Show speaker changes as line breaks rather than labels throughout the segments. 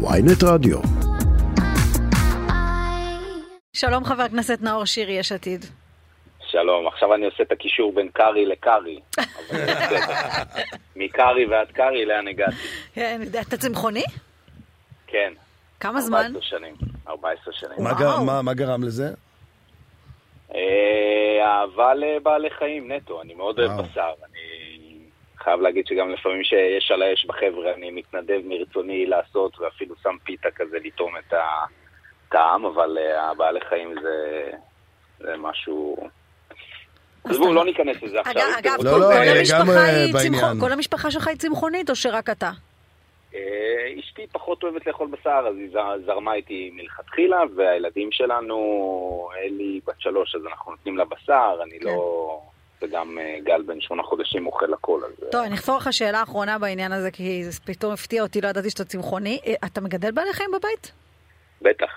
ויינט רדיו.
שלום חבר הכנסת נאור שירי, יש עתיד.
שלום, עכשיו אני עושה את הקישור בין קארי לקארי. מקארי ועד קארי, לאן הגעתי?
כן, אתה צמחוני?
כן.
כמה זמן?
14 שנים. 14 שנים.
מה. גר, מה, מה גרם לזה?
אה, אהבה לבעלי חיים נטו, אני מאוד אוהב. בשר. אני חייב להגיד שגם לפעמים שיש על האש בחבר'ה, אני מתנדב מרצוני לעשות, ואפילו שם פיתה כזה לטעום את הטעם, אבל אה, הבעלי חיים זה, זה משהו...
אז
עזבו, לא ניכנס לזה עכשיו.
אגב, אגב,
לא,
כל-
לא,
כל
אה,
המשפחה
אה,
כל המשפחה שלך היא צמחונית או שרק אתה?
אשתי פחות אוהבת לאכול בשר, אז היא זרמה איתי מלכתחילה, והילדים שלנו, אלי בת שלוש, אז אנחנו נותנים לה בשר, אני
כן.
לא... וגם אה, גל בן שמונה חודשים אוכל הכל, אז אה,
טוב, אני אחפור לך שאלה אחרונה בעניין הזה, כי זה פתאום הפתיע אותי, לא ידעתי שאתה צמחוני. אה, אתה מגדל בעלי חיים בבית?
בטח.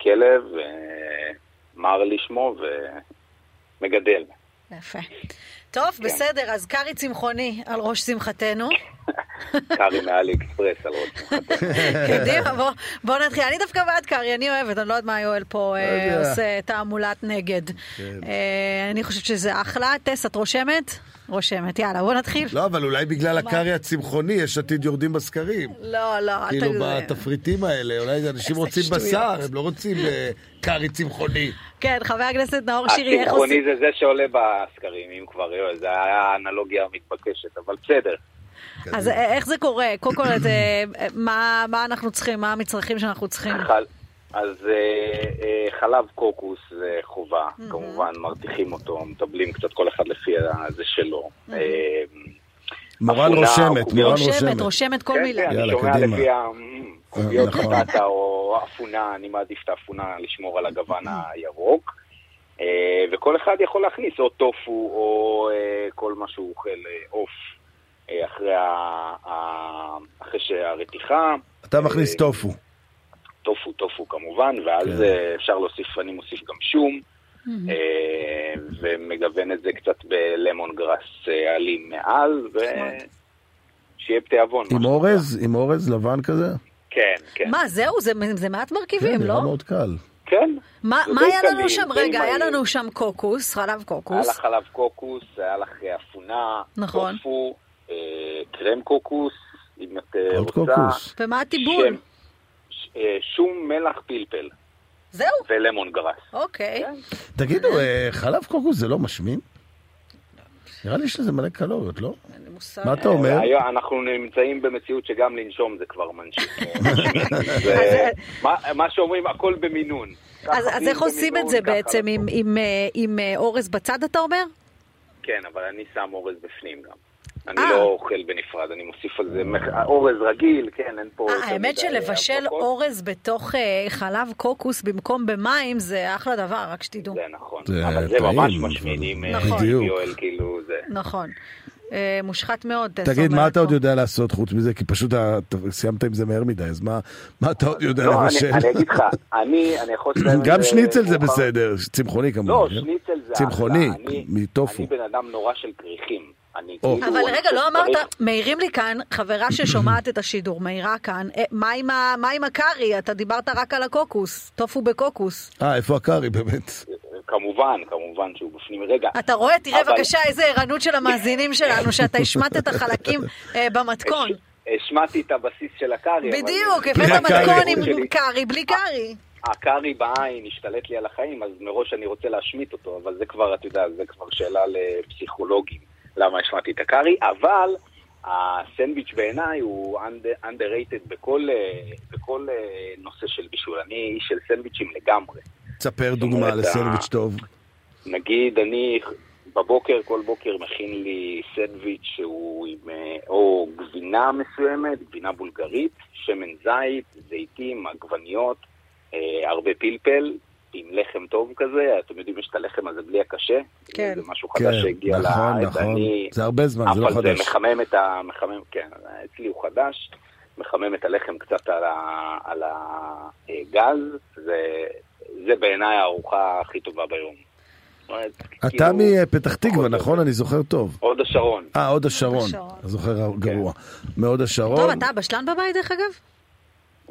כלב, אה, מרלי שמו, ומגדל.
יפה. טוב, בסדר, אז קארי צמחוני על ראש שמחתנו.
קארי מאלי אקספרס על ראש.
קדימה, בוא- בוא נתחיל. אני דווקא בעד קארי, אני אוהבת, אני לא יודעת מה יואל פה אה,
יודע.
עושה תעמולת נגד.
כן.
אה, אני חושבת שזה אחלה. טס, את רושמת? רושמת. יאללה, בוא נתחיל.
לא, אבל אולי בגלל הקארי הצמחוני יש עתיד יורדים בסקרים.
לא, לא,
כאילו. בתפריטים האלה, אולי אנשים רוצים. בשר, הם לא רוצים אה, קארי צמחוני.
כן, חבר הכנסת נאור שירי, איך
הצמחוני
עושים?
זה זה שעולה בסקרים, אם כבר, זה היה האנלוגיה המתבקשת, אבל בסדר.
אז אה, איך זה קורה? קודם כל, את, אה, מה מה אנחנו צריכים? מה המצרכים שאנחנו צריכים?
אז אה, חלב קוקוס זה חובה, כמובן מרתיחים אותו, מטבלים קצת כל אחד לפי זה שלו.
מורן רושמת,
קוביות.
מורן
רושמת,
רושמת.
רושמת כל
כן,
מילה.
כן, אני
יאללה, קדימה.
לפי הקוביות
נכון.
בטטה או אפונה, אני מעדיף את האפונה לשמור על הגוון הירוק. וכל אחד יכול להכניס או טופו או כל מה שהוא אוכל עוף אחרי ה- אחרי שהרתיחה.
אתה מכניס
אה,
טופו.
טופו, טופו כמובן, ואז
כן.
אה, אפשר להוסיף, אני מוסיף גם שום, אה, ומגוון את זה קצת בלמון גראס אה, עלים מעל, ושיהיה תיאבון.
עם אורז? עם אורז לבן כזה?
כן, כן.
מה, זהו? זה- זה מעט מרכיבים,
כן,
לא?
נראה מאוד קל.
כן.
מה מה היה לנו
קליל,
שם? רגע, היה. לנו שם קוקוס, חלב
היה לך
קוקוס.
חלב קוקוס, היה לך אפונה,
נכון.
טופו, אה, קרם קוקוס, אם את אה, רוצה.
קוקוס.
ומה הטיבול?
אה, שום מלח פלפל
זהו,
ולמון גראס.
אוקיי.
כן.
תגידו, אה, חלב קוקוס זה לא משמין? נראה לי שיש לזה מלא קלוריות, לא?
אין לי מושג.
מה אתה אומר?
אנחנו נמצאים במציאות שגם לנשום זה כבר מנשיך. זה- מה- שאומרים, הכל במינון.
אז איך עושים את זה בעצם? עם- אורז בצד, אתה אומר?
כן, אבל אני שם אורז בפנים גם. אני
אה.
לא אוכל בנפרד, אני מוסיף על זה אורז רגיל, כן, אין פה...
אה, האמת שלבשל. אורז בתוך אה, חלב קוקוס במקום במים זה אחלה דבר, רק שתדעו.
זה נכון,
זה
אבל זה ממש אה,
נכון.
יואל, כאילו זה...
נכון. מושחת מאוד.
תגיד, מה אתה עוד. יודע לעשות חוץ מזה? כי פשוט סיימת עם זה מהר מדי, אז מה- מה אתה עוד יודע
לא,
לבשל?
אני אני אגיד לך, אני אני יכול
גם שניצל זה. בסדר, צמחוני כמובן.
לא? שניצל זה
צמחוני, מטופו.
אני בן אדם נורא של כריכים.
אבל רגע, לא אמרת, מעירים לי כאן, חברה ששומעת את השידור, מעירה כאן, אה, מה עם הקארי? אתה דיברת רק על הקוקוס, טופו בקוקוס.
אה, איפה הקארי באמת?
כמובן, כמובן שהוא בפנים. רגע,
אתה רואה, תראה
אבל-
בבקשה איזה ערנות של המאזינים שלנו, שאתה השמעת את החלקים אה, במתכון.
השמעתי את הבסיס של הקארי.
בדיוק, הבאת. מתכון עם. קארי, בלי קארי.
הקארי בעין השתלט לי על החיים, אז מראש אני רוצה להשמיט אותו, אבל זה כבר, אתה יודע, זה כבר שאלה לפסיכולוגים, למה השמעתי את הקארי, אבל הסנדוויץ' בעיניי הוא under- underrated בכל, אה, בכל אה, נושא של בישול. אני איש של סנדוויצ'ים לגמרי.
תספר דוגמה לסנדוויץ' טוב.
נגיד, אני בבוקר, כל בוקר מכין לי סנדוויץ' שהוא עם אה, או גבינה מסוימת, גבינה בולגרית, שמן זית, זיתים, עגבניות, אה, הרבה פלפל, עם לחם טוב כזה, אתם יודעים, יש את הלחם הזה בלי הקשה,
כן.
זה משהו
כן,
חדש שהגיע
נכון,
לארץ,
נכון.
אני...
זה הרבה זמן, זה לא
אבל זה
חדש.
מחמם את ה... מחמם, כן, אצלי הוא חדש, מחמם את הלחם קצת על, ה, על הגז, זה, זה בעיניי הארוחה הכי טובה ביום.
אתה
כאילו,
מפתח תקווה, נכון? אני זוכר טוב.
הוד השרון.
אה, הוד השרון. זוכר גרוע. מהוד השרון.
טוב, אתה בשלן בבית דרך אגב?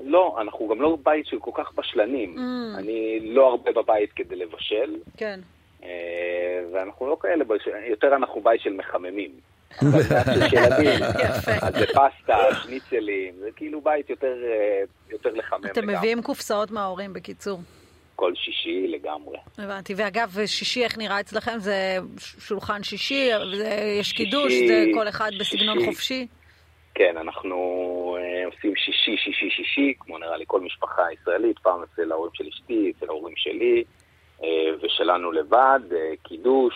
לא, אנחנו גם לא בית של כל כך בשלנים.
Mm.
אני לא הרבה בבית כדי לבשל,
כן.
אה, ואנחנו לא כאלה, יותר אנחנו בית של מחממים. אז זה פסטה, שניצלים, זה כאילו בית יותר, אה, יותר לחמם
אתם
לגמרי.
מביאים קופסאות מההורים, בקיצור.
כל שישי לגמרי.
הבנתי. ואגב, שישי, איך נראה אצלכם? זה שולחן שישי, זה- יש
שישי,
קידוש, זה כל אחד בסגנון. חופשי?
כן, אנחנו עושים שישי, שישי, שישי, כמו נראה לי כל משפחה ישראלית, פעם אצל ההורים של אשתי, אצל ההורים שלי, אה, ושלנו לבד, אה, קידוש,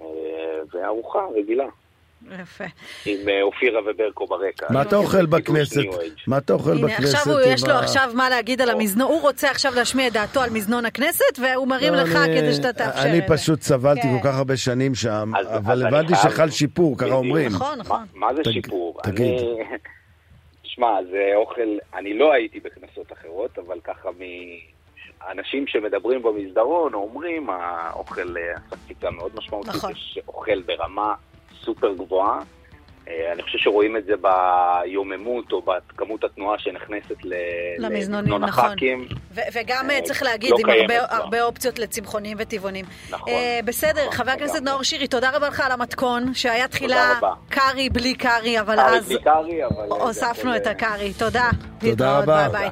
אה, וארוחה רגילה,
יפה.
עם אופירה וברקו ברקע.
מה אתה אוכל בכנסת? מה אתה אוכל
הנה,
בכנסת?
עכשיו הוא,
עם
יש לו עכשיו מה להגיד על המזנון, הוא רוצה עכשיו להשמיע את דעתו על מזנון הכנסת, והוא מרים
לא,
לך
אני-
כדי שאתה תאפשר
אני
את זה.
פשוט סבלתי
כן.
כל כך הרבה שנים שם, אבל
אני
הבנתי שחל שיפור, ככה. אומרים.
נכון, נכון.
מה, זה שיפור?
תגיד.
תשמע, זה אוכל, אני לא הייתי בכנסות אחרות, אבל ככה מ... אנשים שמדברים במסדרון אומרים, האוכל אה, עשה קפיצה מאוד משמעותית,
נכון.
יש אוכל ברמה סופר גבוהה. אה, אני חושב שרואים את זה ביוממות או בכמות התנועה שנכנסת
למזנונים, נכון.
הח"כים.
ו- וגם
אה,
אה, צריך להגיד,
לא
עם הרבה. הרבה אופציות לצמחונים וטבעונים.
נכון,
אה, בסדר,
נכון,
חבר הכנסת. נאור שירי, תודה רבה לך על המתכון, שהיה תחילה
רבה.
קארי בלי קארי, אבל
קארי
אז
בלי קארי, אבל... זה
הוספנו את הקארי. תודה.
תודה רבה.
ביי ביי.